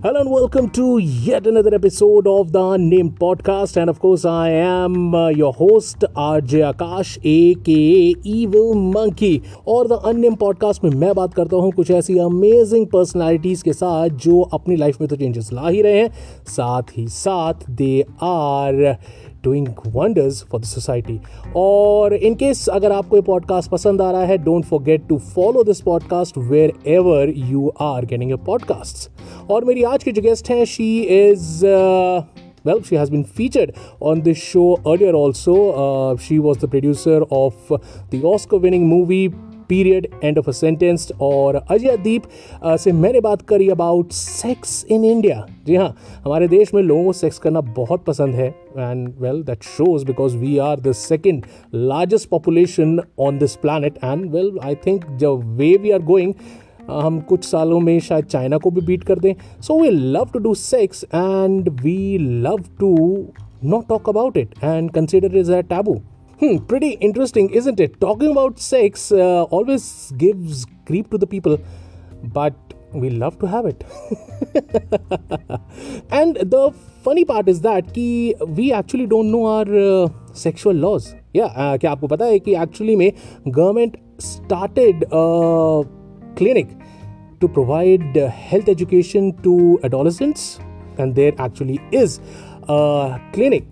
Hello and welcome to yet another episode of the Unnamed Podcast. And of course, I am uh, your host, RJ Akash, aka Evil Monkey. और the unnamed podcast में मैं बात करता हूँ कुछ ऐसी amazing personalities के साथ जो अपनी लाइफ में तो चेंजेस ला ही रहे हैं साथ ही साथ they are doing wonders for the society और इन केस अगर आपको ये पॉडकास्ट पसंद आ रहा है don't forget to follow this podcast wherever you are getting your podcast और मेरी आज की जो गेस्ट हैं she is well she has been featured on this show earlier also. Uh, she was the producer of the oscar winning movie period end of a sentence और अजय दीप से मैंने बात करी अबाउट सेक्स इन इंडिया जी हाँ हमारे देश में लोगों को सेक्स करना बहुत पसंद है and well that shows because we are the second largest population on this planet and well I think the way we are going हम कुछ सालों में शायद चाइना को भी बीट कर दें। So we love to do sex and we love to not talk about it and consider is a taboo Hmm, pretty interesting, isn't it? Talking about sex uh, always gives grief to the people, but we love to have it. and the funny part is that कि we actually don't know our uh, sexual laws. Yeah, uh, क्या आपको पता है कि actually में government started a clinic to provide health education to adolescents and there actually is a clinic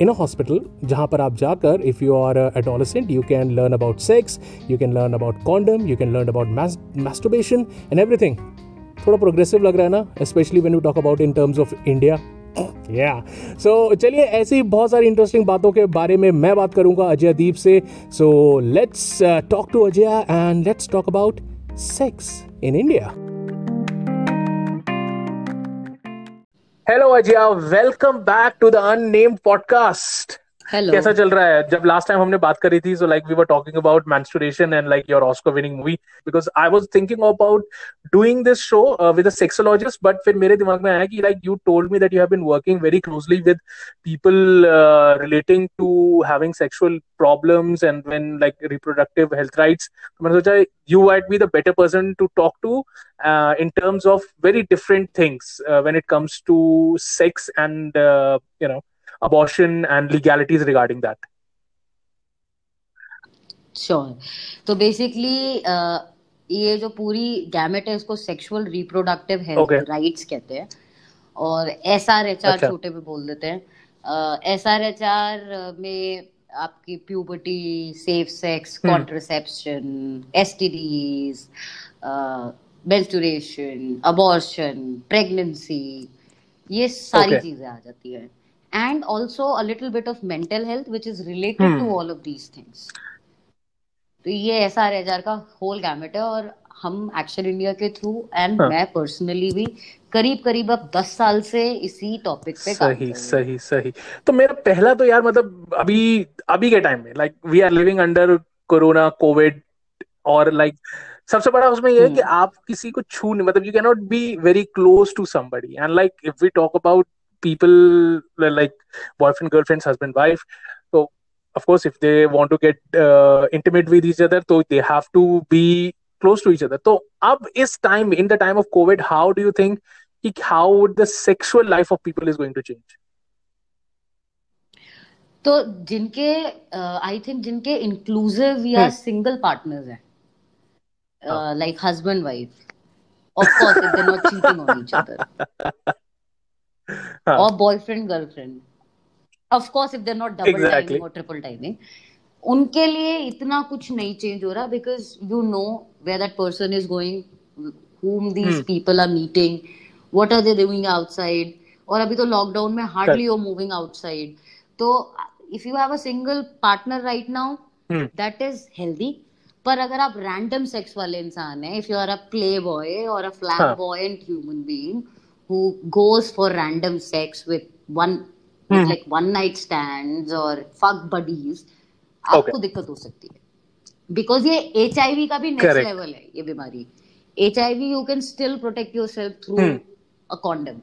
in a hospital जहाँ पर आप जाकर if you are adolescent you can learn about sex you can learn about condom you can learn about masturbation and everything थोड़ा progressive लग रहा है ना especially when you talk about in terms of India या so चलिए, ऐसी बहुत सारी इंटरेस्टिंग बातों के बारे में मैं बात करूँगा अजय दीप से। So let's talk to Ajay and let's talk about sex in India Hello, Ajay. Welcome back to the Unnamed Podcast. Hello कैसा चल रहा है? जब लास्ट टाइम हमने बात करी थी so like we were talking about menstruation and like your Oscar winning movie because I was thinking about doing this show with a sexologist but फिर मेरे दिमाग में आया कि like you told me that you have been working very closely with people relating to having sexual problems and when like reproductive health rights तो मैंने सोचा you might be the better person to talk to of very different things uh, when it comes to sex and uh, you know abortion and legalities regarding that. Sure तो basically ये जो पूरी gamete है इसको sexual reproductive health rights कहते हैं। और S R H are छोटे पे बोल देते हैं। एस आर एच आर में आपकी puberty safe sex contraception S T Ds menstruation abortion pregnancy ये सारी okay. चीज़ें आ जाती है। And also a little bit of mental health which is related hmm. to all of these things. तो ये S R H R का whole gamut है और हम एक्शन इंडिया के थ्रू एंड हाँ. मैं पर्सनली भी करीब करीब अब दस साल से इसी टॉपिक पे सही सही सही। तो मेरा पहला तो यार मतलब अभी अभी के टाइम में like we are living under corona covid और लाइक like, सबसे बड़ा उसमें ये है कि आप किसी को छू नहीं मतलब you can not be very close to somebody and like if we talk about people like boyfriend girlfriends husband wife so of course if they want to get uh, intimate with each other so they have to be close to each other so ab is time in the time of covid how do you think how would the sexual life of people is going to change तो जिनके I think जिनके inclusive या single partners हैं like husband wife of course they not cheating on each other हाँ. or boyfriend girlfriend. Of course if they're not double exactly. timing or triple उनके लिए इतना कुछ नहीं चेंज हो रहा because you know where that person is going whom these hmm. people are meeting what are they doing outside. और अभी तो लॉकडाउन में हार्डली यू मूविंग आउटसाइड तो if you have a single partner right now that is healthy पर अगर आप random sex वाले इंसान हैं if you are a playboy और a flirt boy and human being who goes for random sex with one hmm. with like one night stands or fuck buddies आपको दिक्कत हो सकती है। बिकॉज़ ये एच का भी नेक्स्ट लेवल है ये बीमारी। H I V you can still protect yourself through a condom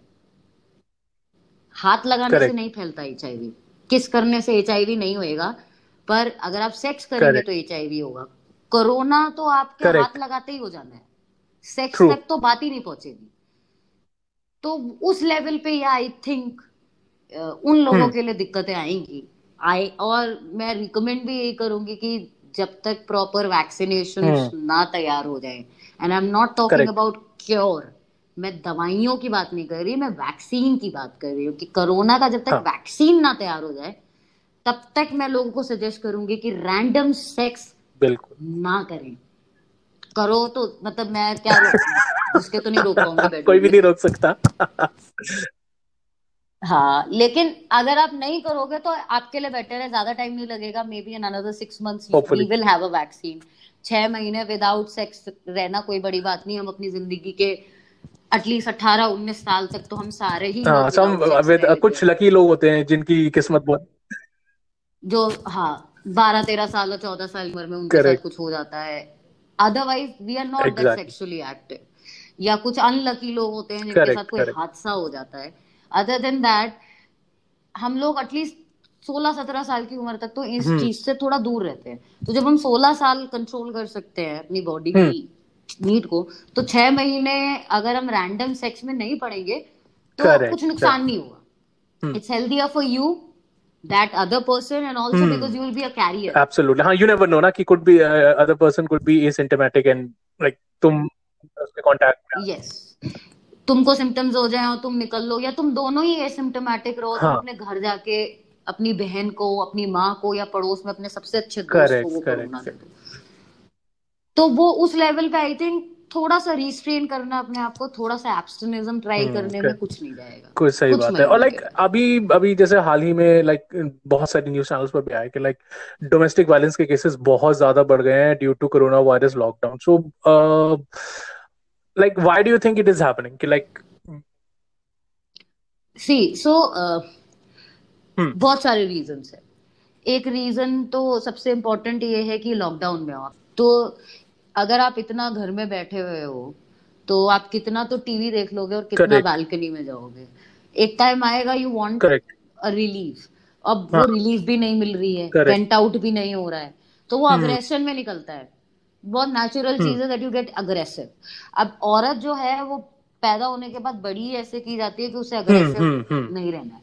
हाथ लगाने Correct. से नहीं फैलता एच आई वी किस करने से एच आई वी नहीं होएगा पर अगर आप सेक्स करेंगे Correct. तो एच आई वी होगा। कोरोना तो आपके Correct. हाथ लगाते ही हो जाना है। सेक्स तक तो बात ही नहीं पहुंचेगी। तो उस लेवल पे या आई थिंक उन लोगों हम्म। के लिए दिक्कतें आएँगी आई और मैं रिकमेंड भी यही करूँगी कि जब तक प्रॉपर वैक्सीनेशन हम्म। ना तैयार हो जाए and I am not talking about cure मैं दवाइयों की बात नहीं कर रही मैं वैक्सीन की बात कर रही हूँ कि कोरोना का जब तक हाँ। वैक्सीन ना तैयार हो जाए तब तक मैं लोगों को सजेस्ट करूँगी कि रैंडम सेक्स बिल्कुल ना करें करो तो मतलब मैं क्या उसके तो नहीं रोक पाऊँगी कोई भी नहीं रोक सकता। हाँ लेकिन अगर आप नहीं करोगे तो आपके लिए बेटर है ज़्यादा टाइम नहीं लगेगा maybe in another six months we will have a vaccine छह महीने विदाउट सेक्स रहना कोई बड़ी बात नहीं हम अपनी ज़िंदगी के एटलीस्ट अठारह उन्नीस साल तक तो हम सारे ही हाँ सम विद कुछ लकी लोग होते हैं जिनकी किस्मत बहुत जो हाँ बारह तेरह साल और चौदह साल उम्र में उनके साथ कुछ हो जाता है। Otherwise we are not that sexually active या कुछ अनलकी लोग होते हैं जिनके साथ कोई हादसा हो जाता है। अदर देन दैट हम लोग एटलीस्ट सोलह सत्रह साल की उम्र तक तो इस हम्म। चीज़ से थोड़ा दूर रहते हैं। तो जब हम सोलह साल कंट्रोल कर सकते हैं अपनी बॉडी हम्म। की नीड को तो छह महीने अगर हम रैंडम सेक्स में नहीं पड़ेंगे तो Correct, कुछ नुकसान नहीं होगा। हम्म। It's healthier for you that other person and also hmm. Because you will be a carrier absolutely हाँ यू नेवर नो ना कि could be other person could be asymptomatic and like तुम उसके कांटेक्ट में यस तुमको symptoms हो जाए और तुम निकल लो या तुम दोनों ही एसिम्टोमेटिक रहो हाँ। अपने घर जाके अपनी बहन को अपनी माँ को या पड़ोस में अपने सबसे अच्छे दोस्त को वो दो। तो वो उस लेवल पे आई थिंक थोड़ा सा रिस्ट्रेन करना अपने आप को थोड़ा सा एब्सटिनिज्म ट्राई हम्म, करने में कुछ नहीं जाएगा। कुछ सही कुछ बात है। और लाइक अभी अभी जैसे हाल ही में लाइक बहुत सारी न्यूज़ चैनल्स पर भी आया कि लाइक डोमेस्टिक वायलेंस के केसेस बहुत ज़्यादा बढ़ गए हैं due to corona virus lockdown so like why do you think it is happening कि लाइक सी सो। बहुत सारे रीजंस है। एक रीजन तो सबसे इम्पोर्टेंट ये है कि लॉकडाउन में हो तो अगर आप इतना घर में बैठे हुए हो तो आप कितना तो टीवी देख लोगे और कितना बालकनी में जाओगे। एक टाइम आएगा यू वांट अ रिलीफ अब वो हाँ। रिलीफ भी नहीं मिल रही है. वेंट आउट भी नहीं हो रहा है। तो वो। अग्रेशन में निकलता है। बहुत नेचुरल। चीज़ है दैट यू गेट अग्रेसिव अब औरत जो है वो पैदा होने के बाद बड़ी ऐसे की जाती है कि उसे अग्रेसिव हम्म हम्म नहीं रहना है।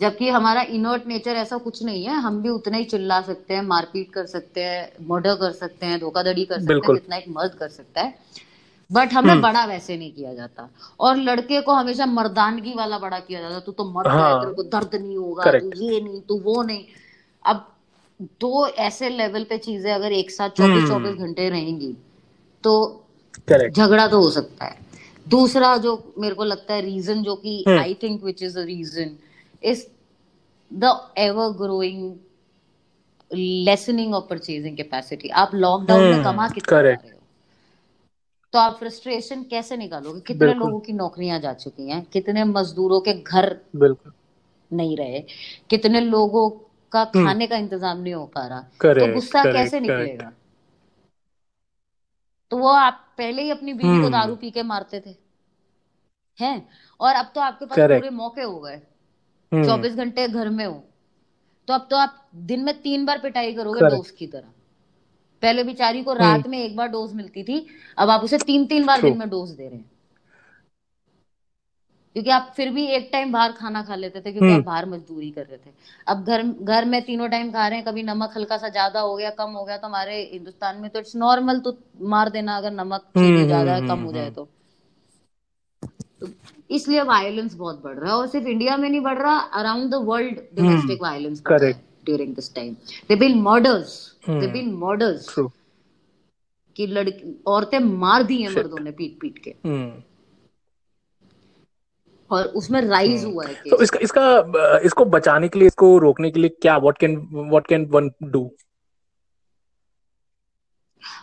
जबकि हमारा इनर्ट नेचर ऐसा कुछ नहीं है हम भी उतना ही चिल्ला सकते हैं मारपीट कर सकते हैं मर्डर कर सकते हैं धोखाधड़ी कर सकते हैं। जितना एक मर्द कर सकता है बट हमें हम्म। बड़ा वैसे नहीं किया जाता और लड़के को हमेशा मर्दानगी वाला बड़ा किया जाता तू तो मर्द है हाँ। तेरे को दर्द नहीं होगा. तू ये नहीं तू वो नहीं अब दो ऐसे लेवल पे चीज़ें अगर एक साथ चौबीस हम्म। चौबीस घंटे रहेंगी तो झगड़ा तो हो सकता है दूसरा जो मेरे को लगता है रीजन जो कि। I think which is a reason is the ever growing lessening of purchasing capacity आप लॉकडाउन में हम्म, कमा कितना correct. रहे हो? तो आप फ्रस्ट्रेशन कैसे निकालोगे? कितने। लोगों की नौकरियाँ जा चुकी हैं? कितने मजदूरों के घर बिल्कुल। नहीं रहे? कितने लोगों का हम्म। खाने का इंतज़ाम नहीं हो पा रहा? तो करेक्ट गुस्सा करेक्ट कैसे निकलेगा? तो वो आप पहले ही अपनी बीवी को हम्म। दारू पी के मारते थे। हैं? और अब तो आपके पास पूरे मौके हो गए। चौबीस घंटे घर में हो। तो अब तो आप दिन में तीन बार पिटाई करोगे. डोज की तरह। पहले बेचारी को रात में एक बार डोज मिलती थी अब आप उसे तीन तीन बार दिन में डोज दे रहे हैं। क्योंकि आप फिर भी एक टाइम बाहर खाना खा लेते थे क्योंकि हम्म। आप बाहर मजदूरी कर रहे थे। अब घर घर में तीनों टाइम खा रहे हैं कभी नमक हल्का सा ज़्यादा हो गया कम हो गया तो हमारे हिंदुस्तान में तो इट्स नॉर्मल तो मार देना अगर नमक हम्म, ज़्यादा हम्म, कम हो जाए हम्म। तो। इसलिए वायलेंस बहुत बढ़ रहा है और सिर्फ़ इंडिया में नहीं बढ़ रहा around the world domestic violence. During this time they been murders they. Been murders कि लड़की औरतें मार दी हैं. मर्दों ने पीट पीट के हम्म और उसमें राइज हम्म। हुआ है तो केस इसका इसका इसको बचाने के लिए इसको रोकने के लिए क्या what can what can one do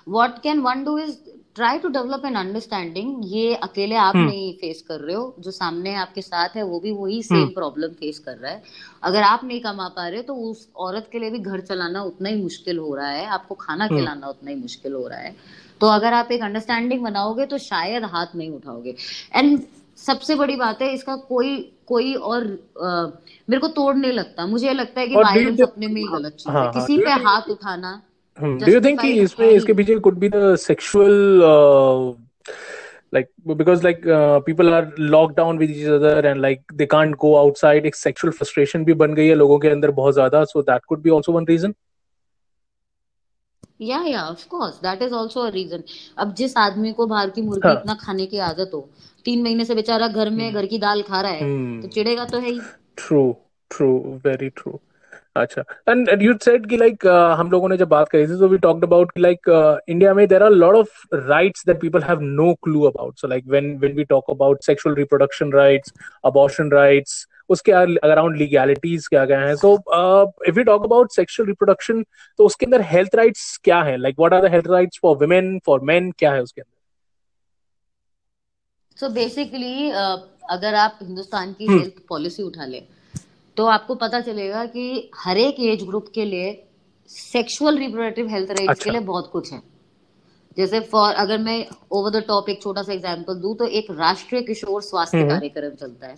what can one do is try to develop an understanding ये अकेले आप हम्म। नहीं फेस कर रहे हो। जो सामने आपके साथ है वो भी वही सेम। प्रॉब्लम फेस कर रहा है। अगर आप नहीं कमा पा रहे तो उस औरत के लिए भी घर चलाना उतना ही मुश्किल हो रहा है। आपको खाना हम्म। खिलाना उतना ही मुश्किल हो रहा है। तो अगर आप एक अंडरस्टैंडिंग बनाओगे तो शायद हाथ नहीं उठाओगे। एंड सबसे बड़ी बात है इसका कोई कोई और अ, मेरे को तोड़ नहीं लगता। मुझे लगता है कि वायलेंस अपने में ही गलत चीज़ हाँ, है। हाँ, किसी पे हाथ उठाना डू यू थिंक इसमें इसके पीछे could be the sexual like because like people are locked with each other and like they can't go outside एक सेक्सुअल फ्रस्ट्रेशन भी बन गई है लोगों के अंदर बहुत ज़्यादा so that could be also one reason या या of course that is also a reason अब जिस आदमी को बाहर की मुर्गी हाँ. इतना खाने की आदत हो तीन महीने से बेचारा घर में hmm. घर की दाल खा रहा है तो hmm. तो चिड़ेगा तो है ही। ट्रू ट्रू वेरी ट्रू अच्छा। एंड यू सेड कि लाइक हम लोगों ने जब बात करी थी तो वी टॉक्ड अबाउट कि लाइक इंडिया में there are lot of rights that people have no clue about so like when when we talk about sexual reproduction rights abortion rights उसके अराउंड लीगैलिटीज क्या क्या हैं। So if you talk about sexual reproduction तो उसके अंदर health rights क्या है? Like what are the health rights for women for men क्या है उसके अंदर? सो बेसिकली अगर आप हिंदुस्तान की हेल्थ पॉलिसी उठा ले तो आपको पता चलेगा कि हर एक एज ग्रुप के लिए सेक्सुअल रिप्रोडक्टिव हेल्थ राइट्स अच्छा। के लिए बहुत कुछ है। जैसे फॉर अगर मैं ओवर द टॉप एक छोटा सा एग्जांपल दूँ तो एक राष्ट्रीय किशोर स्वास्थ्य हम्म। कार्यक्रम चलता है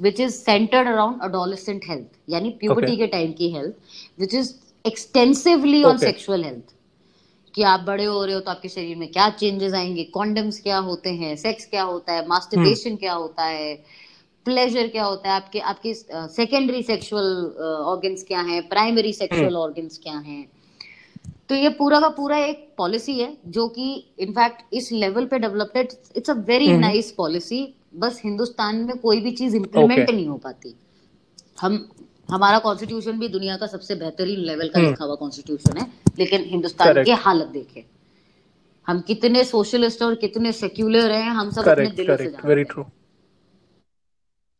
which is centered around adolescent health यानी प्यूबर्टी के टाइम की health which is extensively on sexual health कि आप बड़े हो रहे हो तो आपके शरीर में क्या चेंजेस आएँगे कॉन्डम्स क्या होते हैं सेक्स क्या होता है हम्म। मास्टरबेशन क्या होता है प्लेजर क्या होता है? आपके आपके सेकेंडरी सेक्सुअल ऑर्गन्स क्या हैं? प्राइमरी सेक्सुअल ऑर्गन्स क्या हैं? तो ये पूरा का पूरा एक पॉलिसी है जो कि इनफैक्ट इस लेवल पे developed it's a very nice policy बस हिंदुस्तान में कोई भी चीज़ ओके इम्प्लीमेंट नहीं हो पाती। हम हमारा कॉन्स्टिट्यूशन भी दुनिया का सबसे बेहतरीन लेवल का हम्म। लिखा हुआ कॉन्स्टिट्यूशन है लेकिन हिंदुस्तान की हालत देखे। हम कितने सोशलिस्ट और कितने सेक्युलर हैं हम सब अपने करेक्ट दिलों से जानते हैं।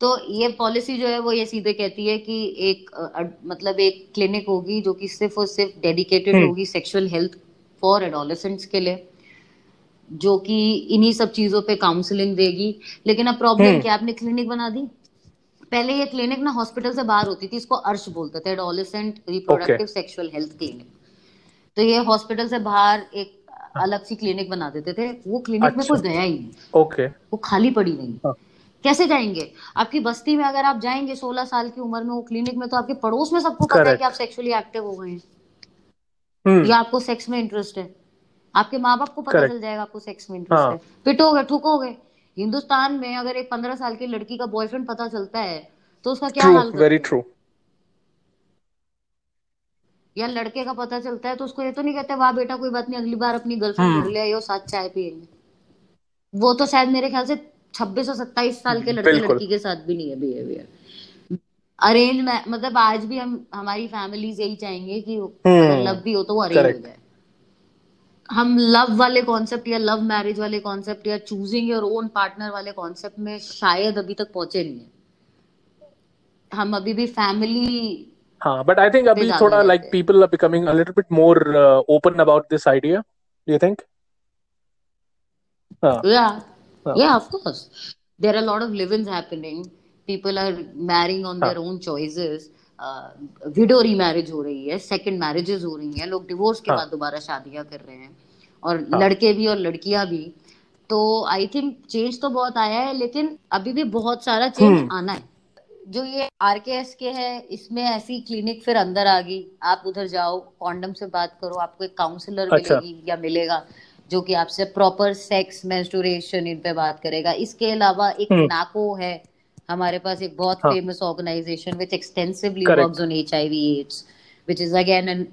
तो ये पॉलिसी जो है वो ये सीधे कहती है कि एक अ, मतलब एक क्लिनिक होगी जो कि सिर्फ़ और सिर्फ़ डेडिकेटेड हम्म। होगी सेक्सुअल हेल्थ फॉर एडोलेसेंट्स के लिए जो कि इन्हीं सब चीज़ों पे काउंसलिंग देगी। लेकिन अब प्रॉब्लम हम्म। क्या आपने क्लिनिक बना दी? पहले ये क्लिनिक ना हॉस्पिटल से बाहर होती थी इसको अर्श बोलते थे adolescent reproductive sexual health clinic तो ये हॉस्पिटल से बाहर एक अलग सी क्लिनिक बना देते थे। वो क्लिनिक में कुछ गया ही नहीं। ओके वो खाली पड़ी रही। हाँ। कैसे जाएँगे? आपकी बस्ती में अगर आप जाएँगे सोलह साल की उम्र में वो क्लिनिक में तो आपके पड़ोस में सबको पता है कि आप सेक्सुअली एक्टिव हो गए हैं। हम्म। या आपको सेक्स में इंटरेस्ट है। आपके माँ बाप को पता चल जाएगा आपको सेक्स में इंटरेस्ट है। हाँ। पिटोगे ठुकोगे हिंदुस्तान में अगर एक पंद्रह साल की लड़की का बॉयफ्रेंड पता चलता है तो उसका क्या हाल वेरी ट्रू या लड़के का पता चलता है तो उसको ये तो नहीं कहते वाह बेटा कोई बात नहीं अगली बार अपनी गर्लफ्रेंड हम्म। ले आइयो साथ चाय पियेंगे। वो तो शायद मेरे ख्याल से छब्बीस और सत्ताईस साल के लड़के लड़की के साथ भी नहीं है बिहेवियर अरेंज मतलब आज भी हम हमारी फैमिलीज़ यही चाहेंगे कि लव हम्म भी हो तो वो अरेंज हो जाए। हम लव वाले कॉन्सेप्ट या लव मैरिज वाले कॉन्सेप्ट या चूजिंग योर ओन पार्टनर वाले कॉन्सेप्ट में शायद अभी तक पहुँचे नहीं है। हम अभी भी फैमिली हाँ बट आई थिंक अभी थोड़ा like people are becoming a little bit more open about this idea you think हाँ। Yeah, हाँ yeah, of course. There are a lot of live-ins happening. People are marrying on हाँ their own choices. Widow remarriage हो रही है second marriages हो रही हैं लोग डिवोर्स के हाँ बाद दोबारा शादियाँ कर रहे हैं और हाँ लड़के भी और लड़कियाँ भी। तो आई थिंक चेंज तो बहुत आया है लेकिन अभी भी बहुत सारा चेंज हम्म आना है। जो ये आरकेएस के है इसमें ऐसी क्लिनिक फिर अंदर आ गई। आप उधर जाओ कॉन्डम से बात करो आपको एक काउंसलर अच्छा। मिलेगी या मिलेगा। जो कि आपसे प्रॉपर सेक्स मेंस्ट्रुएशन इन पे बात करेगा। इसके अलावा एक हम्म। नाको है। हमारे पास एक बहुत famous organisation which extensively works on H I V AIDS which is again an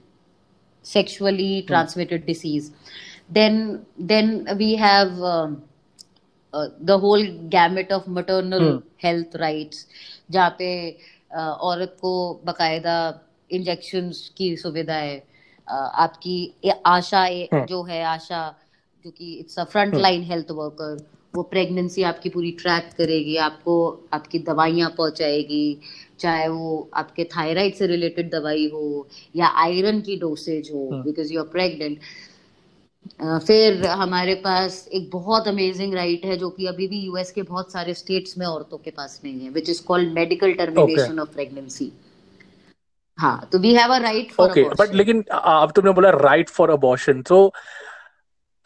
sexually transmitted disease. Then then we have um, uh, the whole gamut of maternal hmm health rights जहाँ पे uh, औरत को बकायदा injections की सुविधा है। Uh, आपकी आशा ये हम्म जो है आशा जो कि it's a front line health worker वो प्रेगनेंसी आपकी पूरी ट्रैक करेगी आपको आपकी दवाइयाँ पहुंचाएगी चाहे वो आपके थायराइड से रिलेटेड दवाई हो या आयरन की डोसेज हो बिकॉज़ यू आर प्रेग्नेंट फिर हमारे पास एक बहुत अमेजिंग राइट है जो कि अभी भी यूएस के बहुत सारे स्टेट्स में औरतों के पास नहीं है which is called medical termination of pregnancy हाँ तो we have a right for okay but लेकिन अब तुमने बोला राइट फॉर अबॉर्शन तो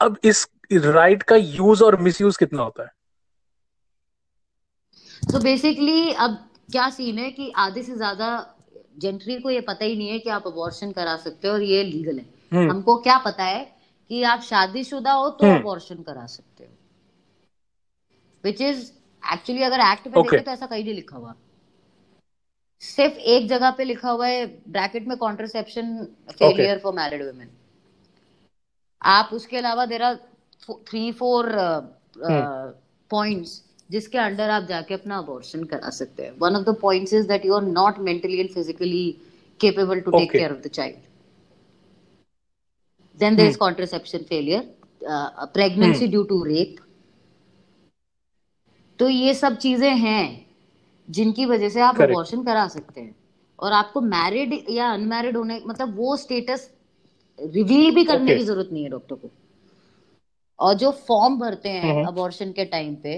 अब इस राइट का यूज़ और मिसयूज कितना होता है? तो बेसिकली अब क्या सीन है कि आधे से ज़्यादा जेंट्री को ये पता ही नहीं है कि आप अबॉर्शन करा सकते हो और ये लीगल है। हम्म। हमको क्या पता है कि आप शादीशुदा हो तो हम्म। अबॉर्शन करा सकते हो। विच इज़ एक्चुअली अगर एक्ट पे Okay. देखें तो ऐसा कहीं नहीं लिखा हुआ। सिर्फ़ एक जगह पे लिखा हुआ है ब्रैकेट में contraception failure for married women आप उसके अलावा there are three four points जिसके अंडर आप जाके अपना अबॉर्शन करा सकते हैं। One of the points is that you are not mentally and physically to take Okay. care of the child. Then there is Hmm. contraception failure uh, a pregnancy due to rape. तो ये सब चीज़ें हैं जिनकी वजह से आप abortion करा सकते हैं। और आपको मैरिड या अनमैरिड होने मतलब वो स्टेटस रिवील भी करने Okay. की ज़रूरत नहीं है डॉक्टर को और जो फॉर्म भरते हैं। अबॉर्शन के टाइम पे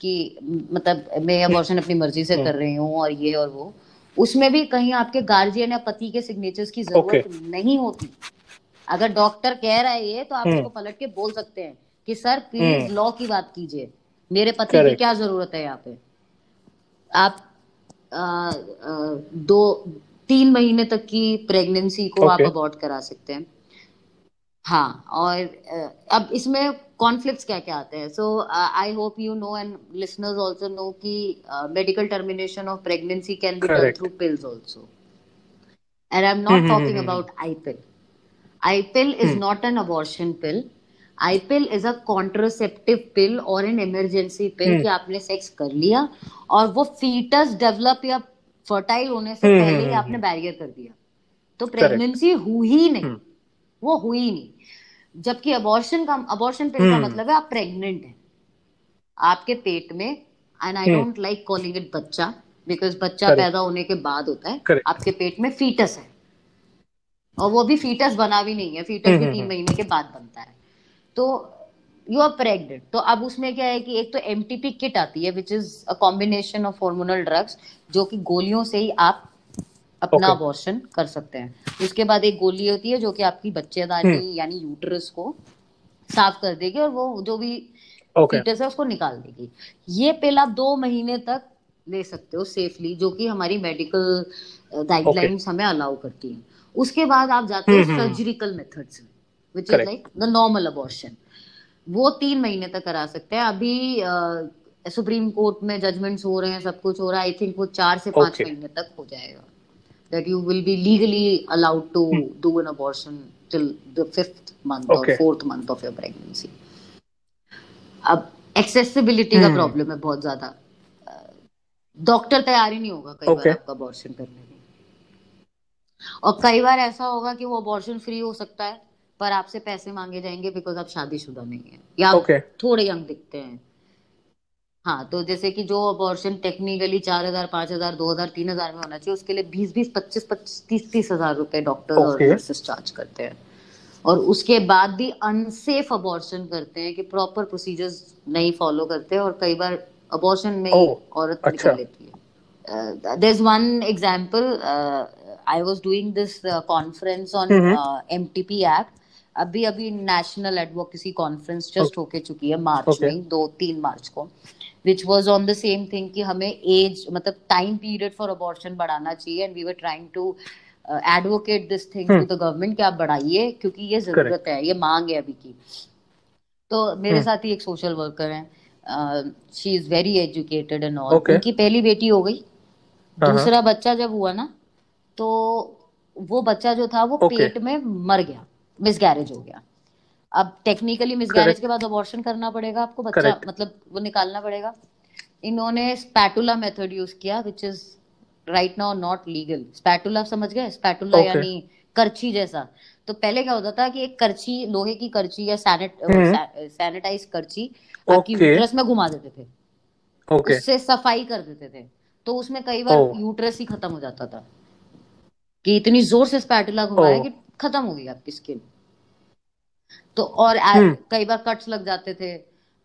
कि मतलब मैं अबॉर्शन अपनी मर्ज़ी से कर रही हूँ और ये और वो उसमें भी कहीं आपके गार्जियन या पति के सिग्नेचर्स की ज़रूरत okay. नहीं होती अगर डॉक्टर कह रहा है ये तो आप। उसको पलट के बोल सकते हैं कि सर प्लीज़। लॉ की बात कीजिए मेरे पति की क्या ज़रूरत है यहाँ पे आप आ, आ, दो तीन महीने तक की प्रेगनेंसी को okay. आप. अबॉर्ट करा सकते हैं हाँ और अब इसमें कॉन्फ्लिक्ट्स क्या क्या आते हैं? So I hope you know and listeners also know कि medical termination of pregnancy can be done through pills also and I am not talking about I pill I pill is not an abortion pill I pill is a contraceptive pill और an emergency पिल कि आपने sex कर लिया और वो foetus develop या fertile होने से hmm, hmm, पहले ही hmm, आपने बैरियर कर दिया। तो प्रेगनेंसी हुई ही नहीं। वो हुई नहीं जबकि अबॉर्शन का अबॉर्शन पिल का. मतलब है आप प्रेग्नेंट हैं आपके पेट में and I. Don't like calling it बच्चा बिकॉज़ बच्चा Correct. पैदा होने के बाद होता है Correct. आपके पेट में फीटस है और वो भी फीटस बना भी नहीं है फीटस हम्म, भी हम्म, तीन हम्म। महीने के बाद बनता है तो यू आर प्रेग्नेंट तो अब उसमें क्या है कि एक तो एमटीपी किट आती है which is a combination of hormonal drugs जो कि गोलियों से ही आप अपना अबॉर्शन Okay. कर सकते हैं। उसके बाद एक गोली होती है जो कि आपकी बच्चेदानी हम्म। यानी यूटरस को साफ़ कर देगी और वो जो भी फीटस है उसको निकाल देगी। ये पिल आप दो महीने तक ले सकते हो सेफली जो कि हमारी मेडिकल गाइडलाइंस हमें अलाउ करती है। उसके बाद आप जाते हो। सर्जिकल मेथड्स में which is like the normal abortion वो तीन महीने तक करा सकते हैं। अभी सुप्रीम कोर्ट में जजमेंट्स हो रहे हैं सब कुछ हो रहा है। आई थिंक वो चार से पाँच Okay. महीने तक हो जाएगा। That you will be legally allowed to Hmm. do an abortion till the fifth month okay. or fourth month of your pregnancy. अब एक्सेसिबिलिटी का Hmm. प्रॉब्लम है बहुत ज़्यादा डॉक्टर तैयार ही नहीं होगा कई okay. बार आपका अबॉर्शन करने में और कई बार ऐसा होगा कि वो अबॉर्शन फ्री हो सकता है पर आपसे पैसे मांगे जाएँगे बिकॉज़ आप शादीशुदा नहीं है या Okay. थोड़े यंग दिखते हैं हाँ तो जैसे कि जो अबॉर्शन टेक्निकली चार हज़ार पाँच हज़ार दो हज़ार तीन हज़ार में होना चाहिए उसके लिए बीस बीस पच्चीस पच्चीस तीस तीस हज़ार रुपए डॉक्टर और नर्सेस चार्ज करते हैं और उसके बाद भी अनसेफ अबॉर्शन करते हैं कि प्रॉपर प्रोसीजर्स नहीं फॉलो करते और कई बार अबॉर्शन में ही Oh, औरत अच्छा। निकल लेती है there is one example I was doing this conference on. M T P act अभी अभी नेशनल एडवोकेसी कॉन्फ्रेंस जस्ट होके चुकी है मार्च Okay. में दो तीन मार्च को which was on the same thing कि हमें एज मतलब टाइम पीरियड फॉर अबॉर्शन बढ़ाना चाहिए and we were trying to advocate this thing to Hmm. The government कि आप बढ़ाइए क्योंकि ये ज़रूरत है ये मांग है अभी की तो मेरे Hmm. साथ ही एक सोशल वर्कर है she is very educated and all उनकी पहली बेटी हो गई हाँ। दूसरा बच्चा जब हुआ ना तो वो बच्चा जो था वो Okay. पेट में मर गया मिसगैरेज हो गया अब टेक्निकली मिसगैरेज के बाद अबॉर्शन करना पड़ेगा आपको बच्चा Correct. मतलब वो निकालना पड़ेगा इन्होंने स्पैटुला मेथड यूज़ किया which is right now not legal spatula समझ गए स्पैटुला Okay. यानी करछी जैसा तो पहले क्या होता था कि एक करछी लोहे की करछी या सैनिट हम्म। सैनिटाइज करछी आपकी Okay. यूट्रस में घुमा देते थे ओके उससे सफ़ाई कर देते थे तो उसमें कई बार Oh. यूट्रस ही खत्म हो जाता था कि इतनी ज़ोर से स्पैटुला घुमाया Oh. कि खत्म हो गई आपकी स्किन तो और हम्म। कई बार कट्स लग जाते थे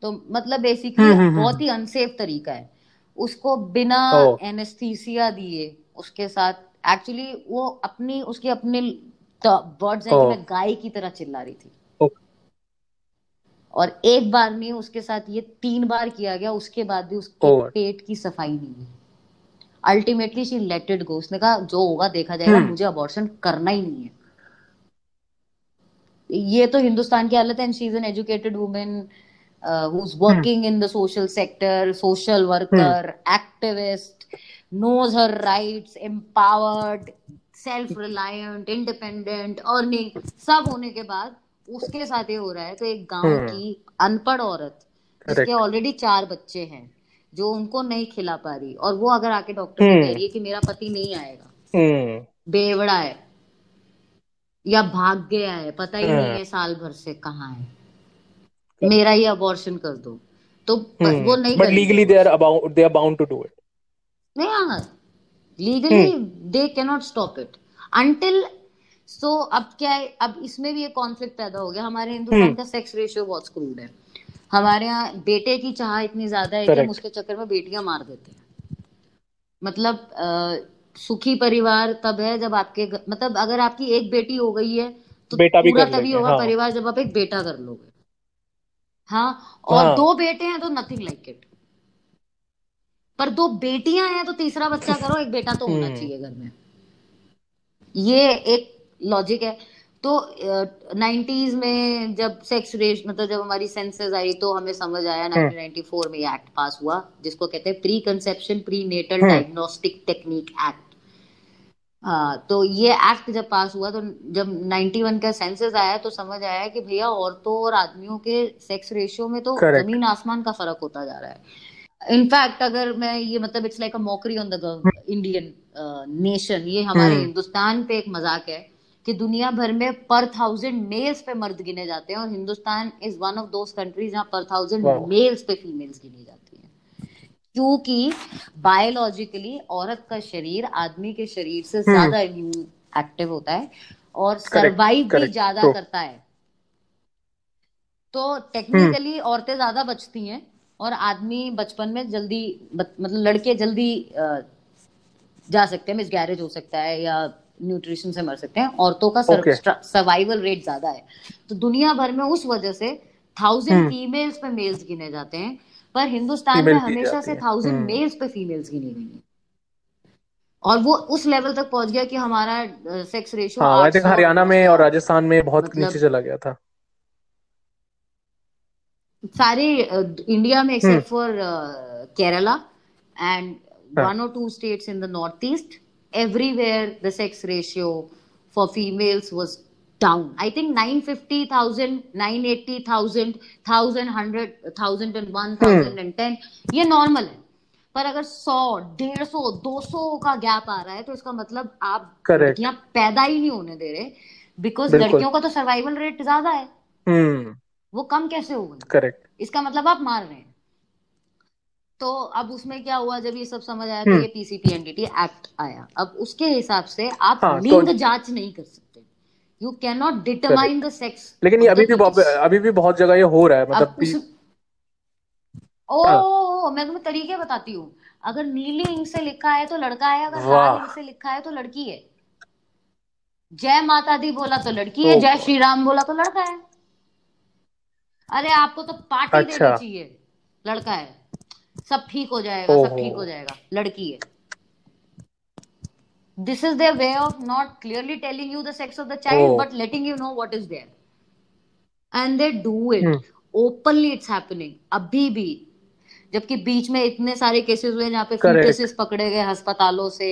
तो मतलब बेसिकली हम्म, हम्म। बहुत ही अनसेफ तरीका है उसको बिना. एनेस्थीसिया दिए उसके साथ एक्चुअली वो अपनी उसके अपने वर्ड्स है. मैं गाय की तरह चिल्ला रही थी. और एक बार में उसके साथ ये तीन बार किया गया उसके बाद भी उसके. पेट की सफ़ाई नहीं हुई ultimately she let it go उसने कहा जो होगा देखा जाएगा। मुझे अबॉर्शन करना ही नहीं है ये तो हिंदुस्तान की हालत है she is an educated women who's working in the social sector, social worker, activist, knows her rights, empowered, self reliant independent earning सब होने के बाद उसके साथ ये हो रहा है तो एक गाँव हम्म। की अनपढ़ औरत जिसके ऑलरेडी चार बच्चे हैं जो उनको नहीं खिला पा रही और वो अगर आके डॉक्टर हम्म। कह रही है कि मेरा पति नहीं आएगा बेवड़ा है या भाग गया है पता ही नहीं हम्म। है साल भर से कहाँ है। मेरा ही अबॉर्शन कर दो। तो हम्म। वो नहीं but legally they are about they are bound to do it नहीं हाँ legally they cannot stop it until so अब क्या है अब इसमें भी एक कॉन्फ्लिक्ट पैदा हो गया। हमारे हिंदुस्तान हम्म। का सेक्स रेशियो बहुत स्क्रूड है। हमारे यहाँ बेटे की चाह इतनी ज़्यादा है कि हम उसके चक्कर में बेटियाँ मार देते हैं। मतलब सुखी परिवार तब है जब आपके मतलब अगर आपकी एक बेटी हो गई है तो बेटा भी पूरा तभी होगा हाँ। परिवार जब आप एक बेटा कर लोगे हाँ और हाँ। दो बेटे हैं तो नथिंग लाइक इट पर दो बेटियाँ हैं तो तीसरा बच्चा करो एक बेटा तो होना हम्म। चाहिए घर में ये एक लॉजिक है तो नाइन्टीज में जब सेक्स रेश मतलब जब हमारी सेंसेस आई तो हमें समझ आया हम्म। 1994 में ये एक्ट पास हुआ जिसको कहते हैं pre conception pre natal hmm. Diagnostic technique act हाँ तो ये एक्ट जब पास हुआ तो जब 91 का सेंसस आया तो समझ आया कि भैया औरतों और आदमियों के सेक्स रेशियो में तो Correct. ज़मीन आसमान का फ़र्क होता जा रहा है इनफैक्ट अगर मैं ये मतलब it's like a mockery on the Indian nation ये हमारे हम्म। हिंदुस्तान पे एक मज़ाक है कि दुनिया भर में पर थाउज़ेंड मेल्स पे मर्द गिने जाते हैं और Hindustan is one of those countries जहाँ पर थाउज़ेंड मेल्स पे फीमेल्स गिने जाते हैं क्योंकि बायोलॉजिकली औरत का शरीर आदमी के शरीर से हम्म। ज़्यादा इम्यून एक्टिव होता है और सरवाइव भी ज़्यादा true. करता है तो टेक्निकली औरतें ज़्यादा बचती हैं और आदमी बचपन में जल्दी मतलब लड़के जल्दी जा सकते हैं मिसगैरेज हो सकता है या न्यूट्रिशन से मर सकते हैं औरतों का Okay. सर्वाइवल रेट ज़्यादा है तो दुनिया भर में उस वजह से थाउज़ेंड हम्म। फीमेल्स पे मेल्स गिने जाते हैं पर हिंदुस्तान में हमेशा से थाउज़ेंड। मेल्स पे फीमेल्स गिनी गई हैं और वो उस लेवल तक पहुँच गया कि हमारा सेक्स रेशियो हाँ आई थिंक हरियाणा में और राजस्थान में बहुत मतलब- नीचे चला गया था सारे इंडिया में। Except for Kerala and. One और two states in the north east everywhere the sex ratio for females was down I think 950,000 980,000 1100 1001 1010 ये नॉर्मल है. पर अगर 100 150 200 का गैप आ रहा है तो इसका मतलब आप. लड़कियाँ पैदा ही नहीं होने दे रहे बिकॉज़ लड़कियों का तो सर्वाइवल रेट ज़्यादा है. हम्म वो कम कैसे हो गई करेक्ट इसका मतलब आप मार रहे हैं. तो अब उसमें क्या हुआ जब ये सब समझ आया तो हम्म। ये पीसीपी एनडीटी एक्ट आया. अब उसके हिसाब से आप हाँ, तो- लिंग जाँच नहीं कर सकते. You can not determine the sex लेकिन ये अभी भी अभी भी बहुत जगह ये हो रहा है मतलब भी- ओ हाँ। मैं तुम्हें तरीके बताती हूँ। अगर नीली इंक से लिखा है तो लड़का है अगर लाल इंक से लिखा है तो लड़की है। जय माता दी बोला तो लड़की है जय श्री राम बोला तो लड़का है। अरे आपको तो पार्टी अच्छा। देनी चाहिए। लड़का है। सब ठीक हो जाएगा सब ठीक हो जाएगा। लड़की है। This is their way of not clearly telling you the sex of the child oh. But letting you know what is there and they do it hmm. Openly it's happening अभी भी जबकि बीच में इतने सारे केसेस हुए जहाँ पे. फीटसेस पकड़े गए अस्पतालों से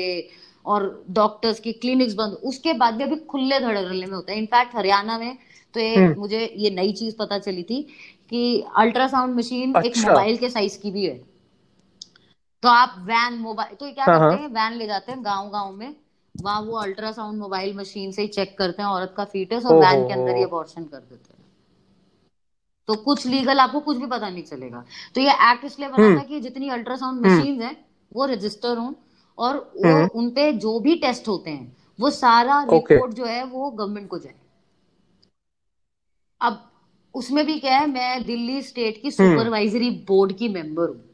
और डॉक्टर्स की क्लिनिक्स बंद उसके बाद भी अभी खुले धड़ल्ले में होता है इनफैक्ट हरियाणा में तो एक हम्म। मुझे ये नई चीज़ पता चली थी कि अल्ट्रासाउंड मशीन एक अच्छा। मोबाइल के साइज़ की भी है तो आप वैन मोबाइल तो क्या हाँ, करते हाँ। हैं वैन ले जाते हैं गाँव गाँव में वहाँ वो अल्ट्रासाउंड मोबाइल मशीन से ही चेक करते हैं औरत का फीटस और वैन के अंदर ही हो। अबॉर्शन कर देते हैं तो कुछ लीगल आपको कुछ भी पता नहीं चलेगा तो ये एक्ट इसलिए बना हम्म। था कि जितनी अल्ट्रासाउंड हम्म। मशीन है वो रजिस्टर हों और हम्म। उनपे जो भी टेस्ट होते हैं वो सारा। रिपोर्ट जो है वो गवर्नमेंट को जाए अब उसमें भी क्या है मैं दिल्ली स्टेट की हम्म। सुपरवाइजरी बोर्ड की मेंबर हूँ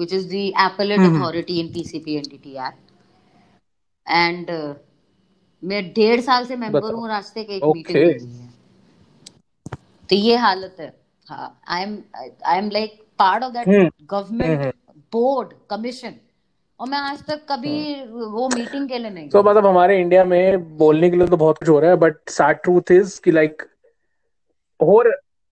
which is the appellate hmm. Authority in PCP NDT act and मैं डेढ़ साल से मेंबर। हूँ और आज तक एक. मीटिंग तो ये हालत है हाँ I am I am like part of that government. Board commission और मैं आज तक कभी वो मीटिंग के लिए नहीं तो गई मतलब हमारे इंडिया में बोलने के लिए तो बहुत कुछ हो रहा है बट सैड ट्रूथ इज़ कि लाइक रहा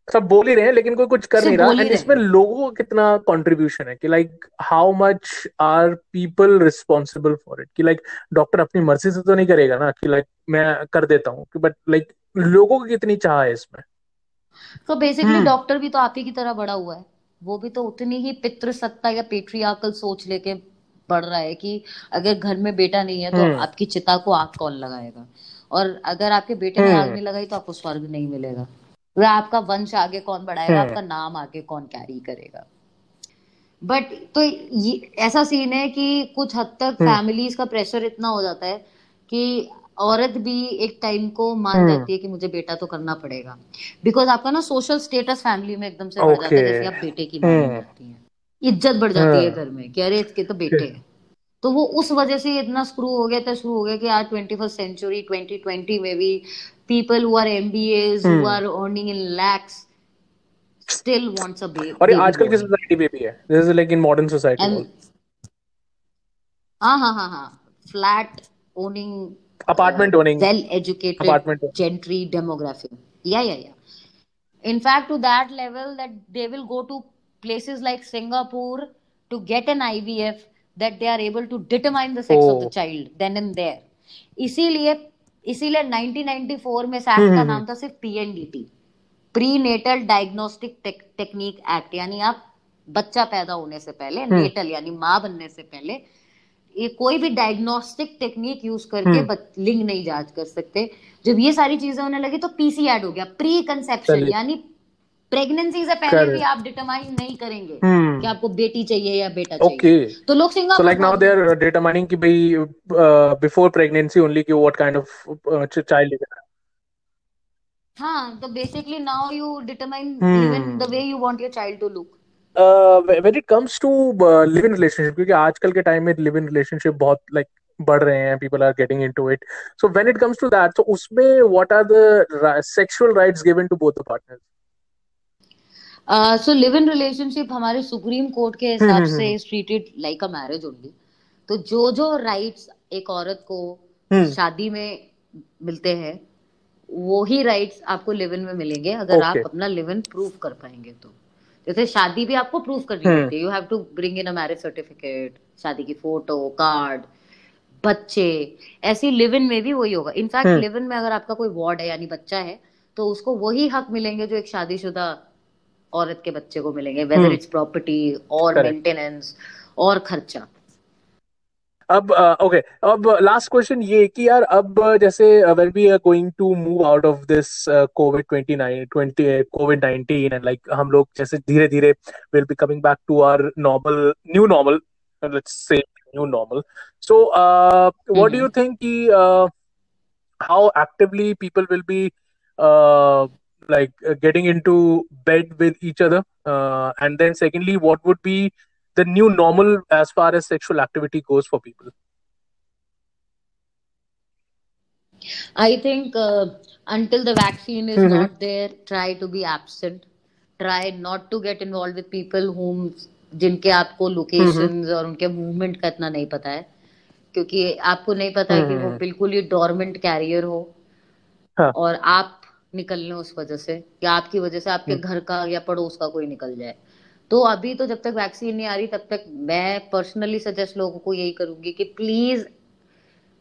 सब बोल ही रहे हैं लेकिन कोई कुछ कर नहीं रहा। एंड इसमें लोगों का कितना कंट्रीब्यूशन है कि like how much are people responsible for it कि लाइक डॉक्टर अपनी मर्ज़ी से तो नहीं करेगा ना कि लाइक मैं कर देता हूँ बट लाइक लोगों की कितनी चाह है इसमें? तो बेसिकली डॉक्टर भी तो आप ही की तरह बड़ा हुआ है। वो भी तो उतनी ही पितृसत्ता या पेट्रियार्कल सोच लेके बढ़ रहा है कि अगर घर में बेटा नहीं है तो हम्म आपकी चिता को आग कौन लगाएगा? और अगर आपके बेटे ने आग हम्म नहीं लगाई तो आपको स्वर्ग नहीं मिलेगा। आपका वंश आगे कौन बढ़ाएगा हम्म आपका नाम आगे कौन कैरी करेगा। बट तो ये ऐसा सीन है कि कुछ हद तक हम्म। फैमिलीज़ का प्रेशर इतना हो जाता है कि औरत भी एक टाइम को मान हम्म। जाती है कि मुझे बेटा तो करना पड़ेगा। बिकॉज़ आपका ना सोशल स्टेटस फैमिली में एकदम से बढ़ जाता है जैसे आप बेटे की मायने हम्म। लगती हैं। इज़्ज़त बढ़ जाती है हम्म। घर में कि अरे इसके तो बेटे हैं। तो वो उस वजह से इतना स्क्रू हो गया था शुरू हो गया कि आज twenty first century twenty twenty में भी people who are MBAs who hmm are earning in lakhs still wants a और ये बेबी आजकल की सोसाइटी में भी है this is like in modern society हाँ हाँ हाँ हाँ flat owning apartment owning well educated apartment gentry demography yeah yeah yeah in fact to that level that they will go to places like singapore to get an ivf that they are able to determine the sex oh. of the child then and there इसीलिए इसीलिए 1994 में इस हम्म का हम्म नाम था सिर्फ़ PNDT pre natal diagnostic technique act यानी आप बच्चा पैदा होने से पहले हम्म। नेटल यानी माँ बनने से पहले ये कोई भी डायग्नोस्टिक टेक्निक यूज़ करके हम्म। लिंग नहीं जाँच कर सकते। जब ये सारी चीज़ें होने लगी तो पीसी ऐड हो गया प्री कंसेप्शन यानी प्रेगनेंसी से पहले भी आप डिटरमाइन नहीं करेंगे कि हम्म आपको बेटी चाहिए या बेटा okay. चाहिए तो लोग सिंगापुर भाग they गए are determining कि भाई uh, before pregnancy only कि of uh, ch- child you're हाँ तो basically now you determine even the hmm way you want your child to look uh, when it comes to uh, live-in relationship क्योंकि आजकल के time में live-in relationship बहुत like बढ़ रहे हैं people are getting into it so when it comes to that so उसमें what are the ri- sexual rights given to both the partners so live in relationship हमारे supreme court के हम्म हिसाब हम्म से treated like a marriage only तो जो जो राइट्स एक औरत को हम्म। शादी में मिलते हैं वो ही राइट्स आपको लिव इन में मिलेंगे अगर आप अपना लिव इन प्रूव कर पाएँगे तो। जैसे शादी भी आपको प्रूव करनी पड़ती है। You have to bring in a marriage certificate शादी की फ़ोटो कार्ड बच्चे ऐसी लिव इन में भी वही होगा। इनफैक्ट लिव इन में अगर आपका कोई वार्ड है यानी बच्चा है तो उसको वही हक मिलेंगे जो एक शादीशुदा औरत के बच्चे को मिलेंगे वेदर इट्स प्रॉपर्टी और मेंटेनेंस और खर्चा। अब ओके अब लास्ट क्वेश्चन ये कि यार अब जैसे when we are going to move out of this covid 29 20 covid 19 and like हम लोग जैसे धीरे धीरे will be coming back to our normal new normal let's say new normal so what do you think कि how actively people will be uh, like uh, getting into bed with each other uh, and then secondly what would be the new normal as far as sexual activity goes for people I think uh, until the vaccine is mm-hmm. not there, try to be absent. Try not to get involved with people whom जिनके आपको Mm-hmm. Locations और उनके movement का इतना नहीं पता है क्योंकि आपको नहीं पता है कि वो Mm-hmm. बिल्कुल ही डोरमेंट कैरियर हो हाँ और आप निकल लें उस वजह से या आपकी वजह से आपके हम्म, घर का या पड़ोस का कोई निकल जाए। तो अभी तो जब तक वैक्सीन नहीं आ रही तब तक मैं पर्सनली सजेस्ट लोगों को यही करूँगी कि प्लीज़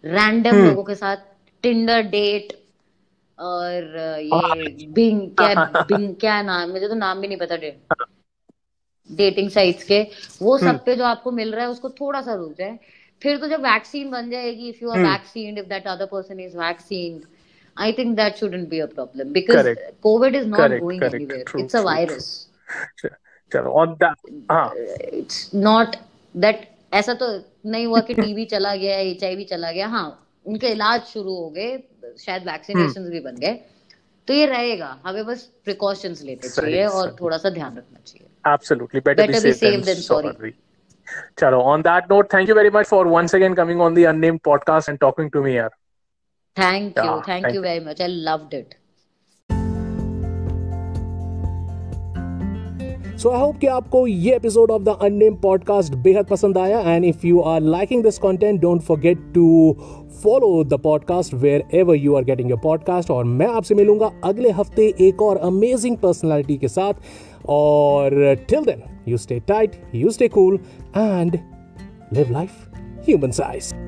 रैंडम हम्म, लोगों के साथ टिंडर डेट और हाँ, ये बिंग क्या बिंग क्या नाम मुझे तो नाम भी नहीं पता डेट। डेटिंग साइट्स के वो हम्म, सब पे जो आपको मिल रहा है उसको थोड़ा सा रुक जाए। फिर तो जब वैक्सीन बन जाएगी if you are vaccine if that other person is vaccine I think that shouldn't be a problem because correct covid is not correct going correct anywhere true it's a true Ch- चलो on that हाँ it's not that ऐसा तो नहीं हुआ कि TB चला गया HIV चला गया हाँ उनके इलाज शुरू हो गए शायद हम्म वैक्सीनेशन भी बन गए तो ये रहेगा हमें बस प्रिकॉशंस लेते चाहिए और थोड़ा सा ध्यान रखना चाहिए absolutely better better be be safe than safe than sorry चलो on that note thank you very much for once again coming on the unnamed podcast and talking to me yaar thank you yeah thank thank you you. Very much I loved it so I hope कि आपको ये episode of the unnamed podcast बेहद पसंद आया and if you are liking this content don't forget to follow the podcast wherever you are getting your podcast और मैं आपसे मिलूँगा अगले हफ़्ते एक और अमेजिंग पर्सनैलिटी के साथ। और till then you stay tight you stay cool and live life human size